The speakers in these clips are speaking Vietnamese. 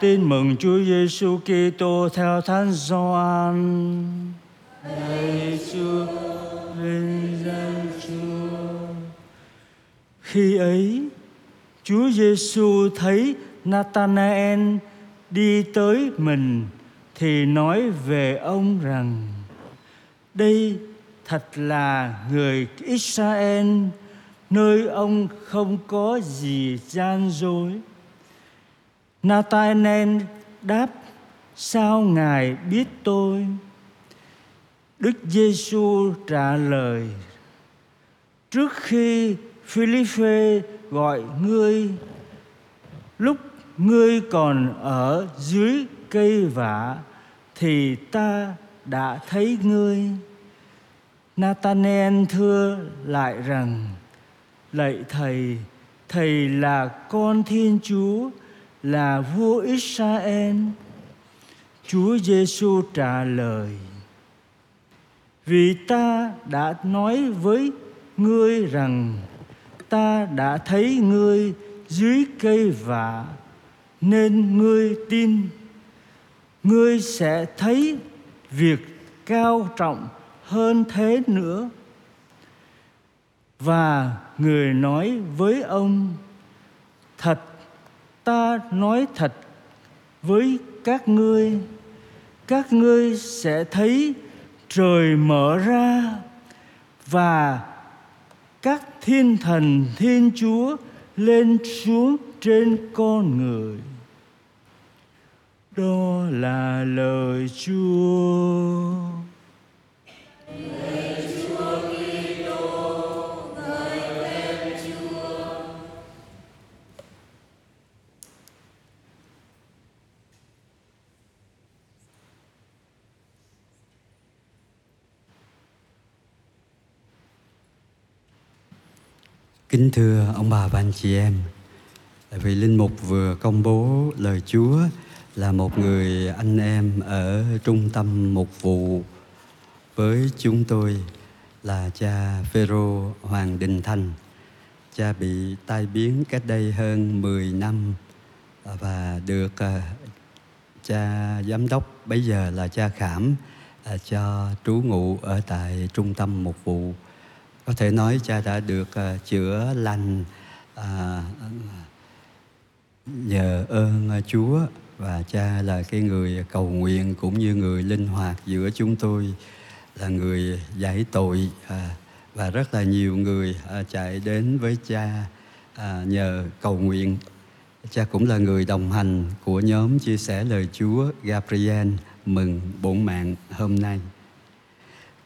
Tin mừng Chúa Giêsu Kitô theo Thánh Gioan. Lạy Chúa, vinh danh Chúa. Khi ấy, Chúa Giêsu thấy Nathanael đi tới mình thì nói về ông rằng: Đây thật là người Israel, nơi ông không có gì gian dối. Nathanael đáp: Sao ngài biết tôi? Đức Giêsu trả lời: Trước khi Philippe gọi ngươi, lúc ngươi còn ở dưới cây vả thì ta đã thấy ngươi. Nathanael thưa lại rằng: Lạy thầy, thầy là con Thiên Chúa là vua Israel. Chúa Giêsu trả lời: Vì ta đã nói với ngươi rằng, ta đã thấy ngươi dưới cây vả, nên ngươi tin ngươi sẽ thấy việc cao trọng hơn thế nữa và người nói với ông, thật ta nói thật với các ngươi các ngươi sẽ thấy trời mở ra và các thiên thần thiên chúa lên xuống trên con người. Đó là lời chúa. Kính thưa ông bà và anh chị em, tại vì Linh Mục vừa công bố lời Chúa là một người anh em ở trung tâm mục vụ với chúng tôi là cha Phêrô Hoàng Đình Thành. Cha bị tai biến cách đây hơn 10 năm và được à, cha giám đốc bây giờ là cha Khảm à, cho trú ngụ ở tại trung tâm mục vụ có thể nói cha đã được uh, chữa lành uh, nhờ ơn ờ, Chúa. Và cha là cái người cầu nguyện cũng như người linh hoạt giữa chúng tôi là người giải tội à, và rất là nhiều người à, chạy đến với cha à, nhờ cầu nguyện. Cha cũng là người đồng hành của nhóm chia sẻ lời Chúa Gabriel mừng bổn mạng hôm nay.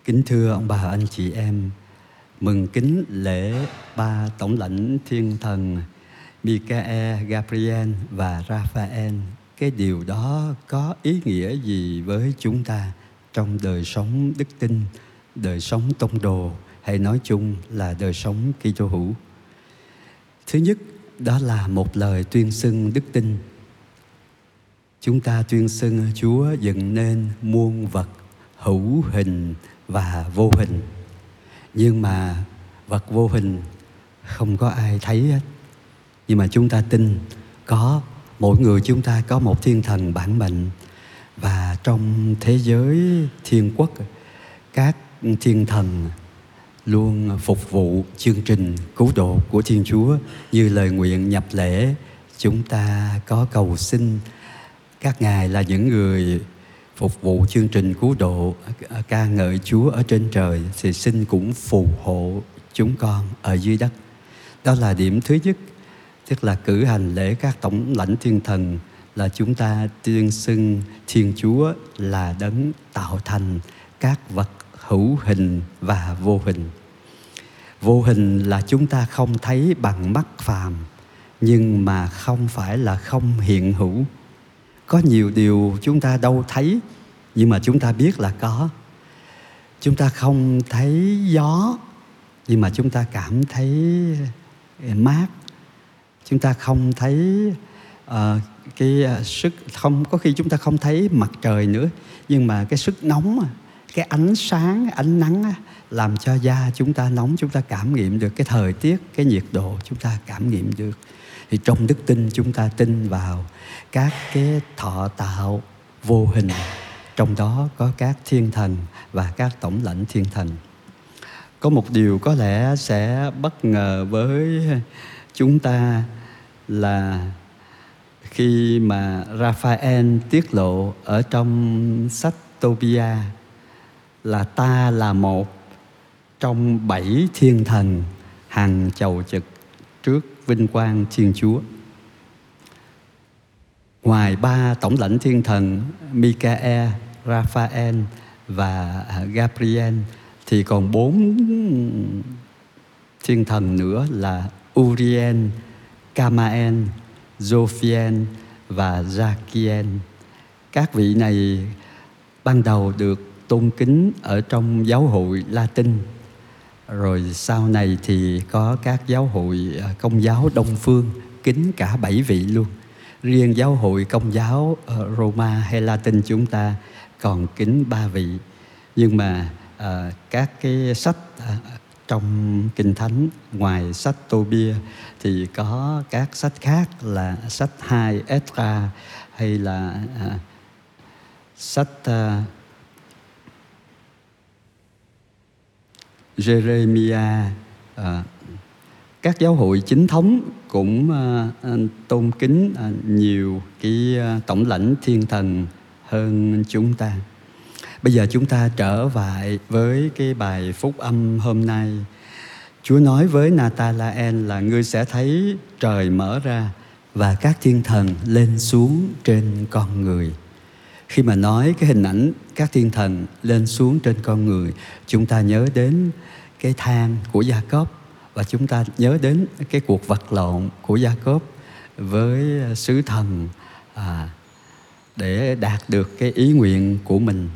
Kính thưa ông bà anh chị em mừng kính lễ ba tổng lãnh thiên thần Michael, Gabriel và Raphael. Cái điều đó có ý nghĩa gì với chúng ta trong đời sống đức tin, đời sống tông đồ hay nói chung là đời sống Kitô hữu? Thứ nhất, đó là một lời tuyên xưng đức tin. Chúng ta tuyên xưng Chúa dựng nên muôn vật hữu hình và vô hình nhưng mà vật vô hình không có ai thấy hết. Nhưng mà chúng ta tin có mỗi người chúng ta có một thiên thần bản mệnh. Và trong thế giới thiên quốc, các thiên thần luôn phục vụ chương trình cứu độ của Thiên Chúa. Như lời nguyện nhập lễ, chúng ta có cầu xin các ngài là những người phục vụ chương trình cứu độ ca ngợi Chúa ở trên trời thì xin cũng phù hộ chúng con ở dưới đất. Đó là điểm thứ nhất, tức là cử hành lễ các tổng lãnh thiên thần là chúng ta tuyên xưng Thiên Chúa là đấng tạo thành các vật hữu hình và vô hình. Vô hình là chúng ta không thấy bằng mắt phàm nhưng mà không phải là không hiện hữu có nhiều điều chúng ta đâu thấy nhưng mà chúng ta biết là có. Chúng ta không thấy gió nhưng mà chúng ta cảm thấy ờ, mát. Chúng ta không thấy uh, cái ờ, sức không có khi chúng ta không thấy mặt trời nữa nhưng mà cái sức nóng cái ánh sáng ánh nắng làm cho da chúng ta nóng chúng ta cảm nghiệm được cái thời tiết cái nhiệt độ chúng ta cảm nghiệm được thì trong đức tin chúng ta tin vào các cái thọ tạo vô hình. Trong đó có các thiên thần và các tổng lãnh thiên thần. Có một điều có lẽ sẽ bất ngờ với chúng ta là khi mà Raphael tiết lộ ở trong sách Tobia là ta là một trong bảy thiên thần hàng chầu trực trước vinh quang Thiên Chúa. Ngoài ba tổng lãnh thiên thần Michael, Raphael và à, Gabriel thì còn bốn thiên thần nữa là Uriel, Camael, Zophiel và Zakiel. Các vị này ban đầu được tôn kính ở trong giáo hội Latin rồi sau này thì có các giáo hội à, công giáo đông phương kính cả bảy vị luôn. Riêng giáo hội công giáo ờ, Roma hay Latin chúng ta còn kính ba vị. Nhưng mà à, các cái sách à, trong kinh thánh ngoài sách Tô Bia thì có các sách khác là sách hai Esra hay là à, sách à, Jeremiah à, các giáo hội chính thống cũng à, tôn kính à, nhiều cái à, tổng lãnh thiên thần hơn chúng ta. Bây giờ chúng ta trở lại với cái bài phúc âm hôm nay. Chúa nói với Natalaen là ngươi sẽ thấy trời mở ra và các thiên thần lên xuống trên con người khi mà nói cái hình ảnh các thiên thần lên xuống trên con người chúng ta nhớ đến cái thang của Gia Cốp và chúng ta nhớ đến cái cuộc vật lộn của Gia Cốp với sứ thần à, để đạt được cái ý nguyện của mình.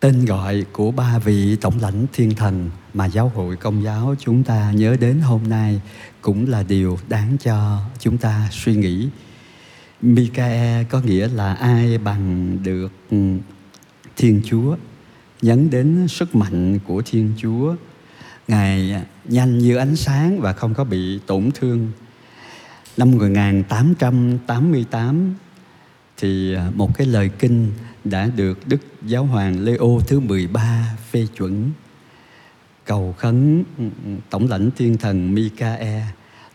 Tên gọi của ba vị tổng lãnh thiên thần mà giáo hội công giáo chúng ta nhớ đến hôm nay cũng là điều đáng cho chúng ta suy nghĩ. Mikae có nghĩa là ai bằng được Thiên Chúa, nhấn đến sức mạnh của Thiên Chúa. Ngài nhanh như ánh sáng và không có bị tổn thương. Năm 1888 thì một cái lời kinh đã được Đức Giáo hoàng Leo thứ 13 phê chuẩn. Cầu khấn tổng lãnh thiên thần Mikae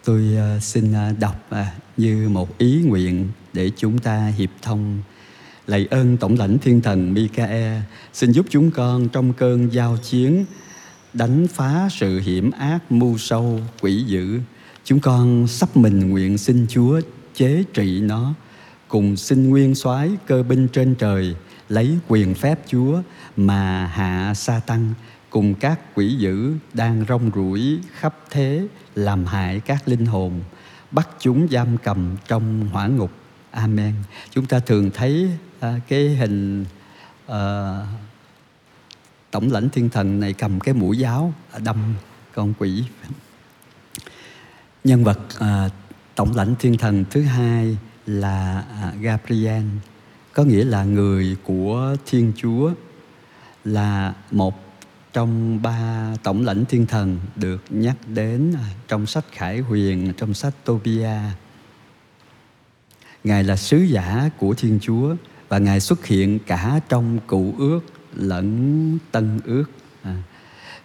tôi ờ, xin ờ, đọc ờ, như một ý nguyện để chúng ta hiệp thông. Lạy ơn tổng lãnh thiên thần Mikae xin giúp chúng con trong cơn giao chiến, đánh phá sự hiểm ác mưu sâu, quỷ dữ. Chúng con sắp mình nguyện xin Chúa chế trị nó, cùng xin nguyên soái cơ binh trên trời lấy quyền phép Chúa mà hạ sa tăng cùng các quỷ dữ đang rong ruổi khắp thế làm hại các linh hồn bắt chúng giam cầm trong hỏa ngục. Amen. Chúng ta thường thấy à, cái hình à, tổng lãnh thiên thần này cầm cái mũi giáo à, đâm con quỷ. Nhân vật à, tổng lãnh thiên thần thứ hai là à, Gabriel có nghĩa là người của Thiên Chúa là một trong ba tổng lãnh thiên thần được nhắc đến à, trong sách Khải Huyền, trong sách Tobia. Ngài là sứ giả của Thiên Chúa và Ngài xuất hiện cả trong cựu ước lẫn tân ước. À,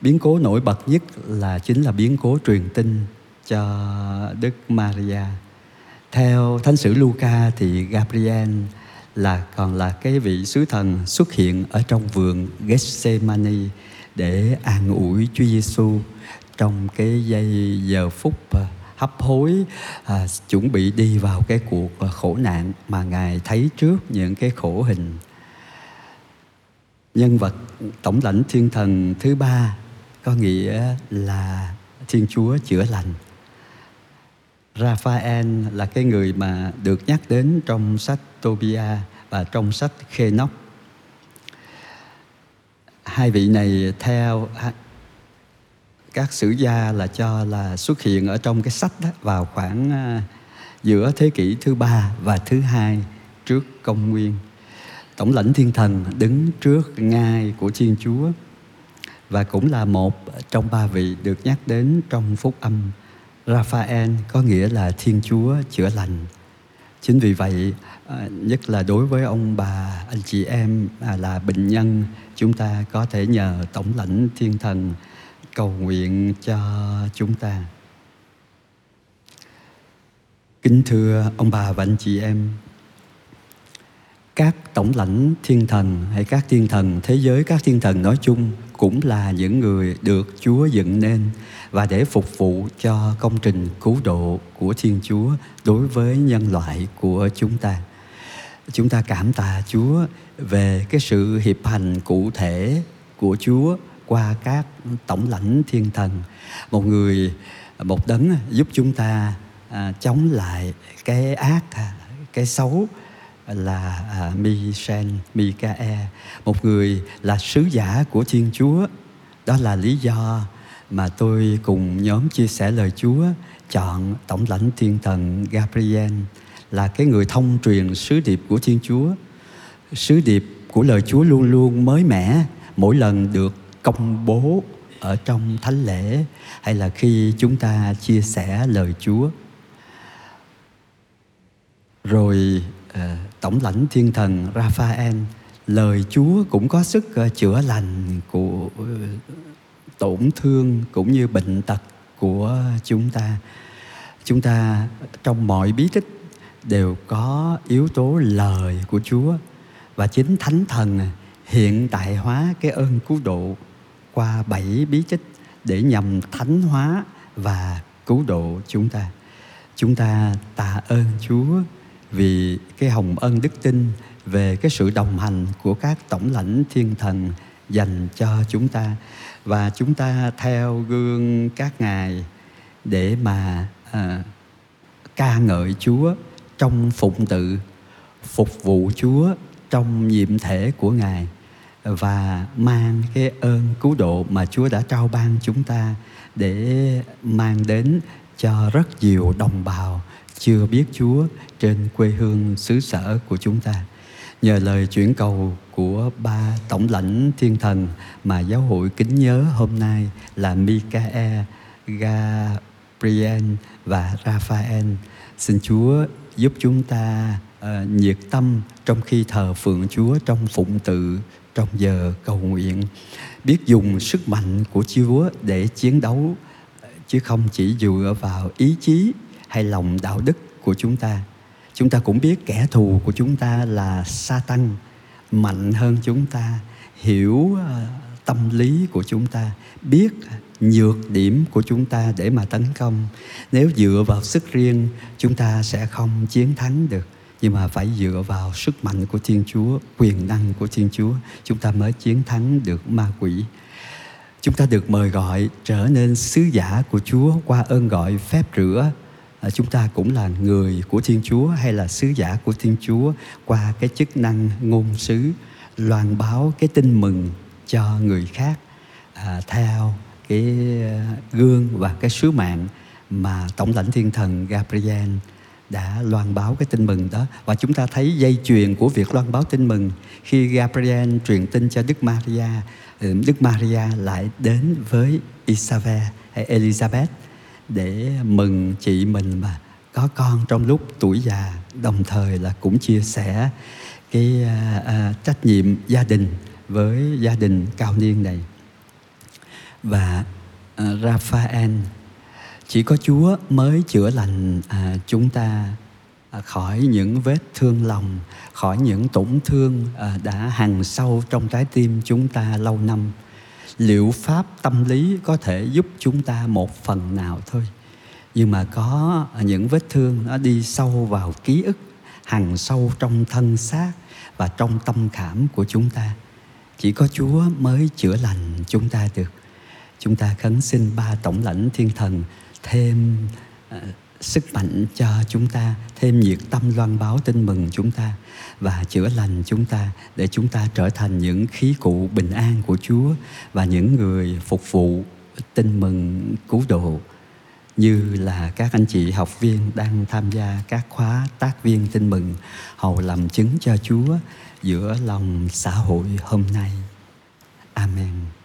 biến cố nổi bật nhất là chính là biến cố truyền tin cho Đức Maria theo thánh sử Luca thì Gabriel là còn là cái vị sứ thần xuất hiện ở trong vườn Gethsemane để an ủi Chúa Giêsu trong cái giây giờ phút à, hấp hối à, chuẩn bị đi vào cái cuộc à, khổ nạn mà ngài thấy trước những cái khổ hình nhân vật tổng lãnh thiên thần thứ ba có nghĩa là thiên chúa chữa lành Raphael là cái người mà được nhắc đến trong sách Tobia và trong sách Khê-nóc. Hai vị này theo các sử gia là cho là xuất hiện ở trong cái sách đó, vào khoảng à, giữa thế kỷ thứ ba và thứ hai trước công nguyên. Tổng lãnh thiên thần đứng trước ngai của Thiên Chúa và cũng là một trong ba vị được nhắc đến trong phúc âm Raphael, có nghĩa là Thiên Chúa chữa lành. Chính vì vậy, à, nhất là đối với ông bà, anh chị em à, là bệnh nhân, chúng ta có thể nhờ Tổng lãnh Thiên Thần cầu nguyện cho chúng ta. Kính thưa ông bà và anh chị em, tổng lãnh thiên thần hay các thiên thần, thế giới các thiên thần nói chung cũng là những người được Chúa dựng nên và để phục vụ cho công trình cứu độ của Thiên Chúa đối với nhân loại của chúng ta. Chúng ta cảm tạ Chúa về cái sự hiệp hành cụ thể của Chúa qua các tổng lãnh thiên thần. Một người, một đấng giúp chúng ta à, chống lại cái ác à, cái xấu là à, Michel Michael một người là sứ giả của Thiên Chúa đó là lý do mà tôi cùng nhóm chia sẻ lời Chúa chọn tổng lãnh thiên thần Gabriel là cái người thông truyền sứ điệp của Thiên Chúa. Sứ điệp của lời Chúa luôn luôn mới mẻ mỗi lần được công bố ở trong thánh lễ hay là khi chúng ta chia sẻ lời Chúa. Rồi uh, tổng lãnh thiên thần Raphael, lời Chúa cũng có sức ờ, chữa lành của ờ, tổn thương cũng như bệnh tật của chúng ta. Chúng ta trong mọi bí tích đều có yếu tố lời của Chúa và chính Thánh Thần hiện tại hóa cái ơn cứu độ qua bảy bí tích để nhằm thánh hóa và cứu độ chúng ta. Chúng ta tạ ơn Chúa vì cái hồng ân đức tin về cái sự đồng hành của các tổng lãnh thiên thần dành cho chúng ta. Và chúng ta theo gương các ngài để mà à, ca ngợi Chúa trong phụng tự phục vụ Chúa trong nhiệm thể của ngài và mang cái ơn cứu độ mà Chúa đã trao ban chúng ta để mang đến cho rất nhiều đồng bào chưa biết Chúa trên quê hương xứ sở của chúng ta. Nhờ lời chuyển cầu của ba tổng lãnh thiên thần mà giáo hội kính nhớ hôm nay là Micael, Gabriel và Raphael. Xin Chúa giúp chúng ta uh, nhiệt tâm trong khi thờ phượng Chúa trong phụng tự trong giờ cầu nguyện biết dùng sức mạnh của Chúa để chiến đấu chứ không chỉ dựa vào ý chí hay lòng đạo đức của chúng ta chúng ta cũng biết kẻ thù của chúng ta là sa tăng mạnh hơn chúng ta hiểu ờ, tâm lý của chúng ta biết nhược điểm của chúng ta để mà tấn công nếu dựa vào sức riêng chúng ta sẽ không chiến thắng được nhưng mà phải dựa vào sức mạnh của Thiên Chúa, quyền năng của Thiên Chúa, chúng ta mới chiến thắng được ma quỷ. Chúng ta được mời gọi trở nên sứ giả của Chúa qua ơn gọi phép rửa. À, chúng ta cũng là người của Thiên Chúa hay là sứ giả của Thiên Chúa qua cái chức năng ngôn sứ, loan báo cái tin mừng cho người khác à, theo cái à, gương và cái sứ mạng mà tổng lãnh thiên thần Gabriel đã loan báo cái tin mừng đó. Và chúng ta thấy dây chuyền của việc loan báo tin mừng khi Gabriel truyền tin cho Đức Maria ừ, Đức Maria lại đến với Isabel hay Elizabeth để mừng chị mình mà có con trong lúc tuổi già đồng thời là cũng chia sẻ cái à, à, trách nhiệm gia đình với gia đình cao niên này và à, Raphael chỉ có Chúa mới chữa lành à, chúng ta à, khỏi những vết thương lòng, khỏi những tổn thương à, đã hằn sâu trong trái tim chúng ta lâu năm. Liệu pháp tâm lý có thể giúp chúng ta một phần nào thôi. Nhưng mà có những vết thương nó đi sâu vào ký ức, hằn sâu trong thân xác và trong tâm khảm của chúng ta. Chỉ có Chúa mới chữa lành chúng ta được. Chúng ta khấn xin ba tổng lãnh thiên thần thêm ờ, sức mạnh cho chúng ta, thêm nhiệt tâm loan báo tin mừng chúng ta và chữa lành chúng ta để chúng ta trở thành những khí cụ bình an của Chúa và những người phục vụ tin mừng, cứu độ như là các anh chị học viên đang tham gia các khóa tác viên tin mừng, hầu làm chứng cho Chúa giữa lòng xã hội hôm nay. Amen.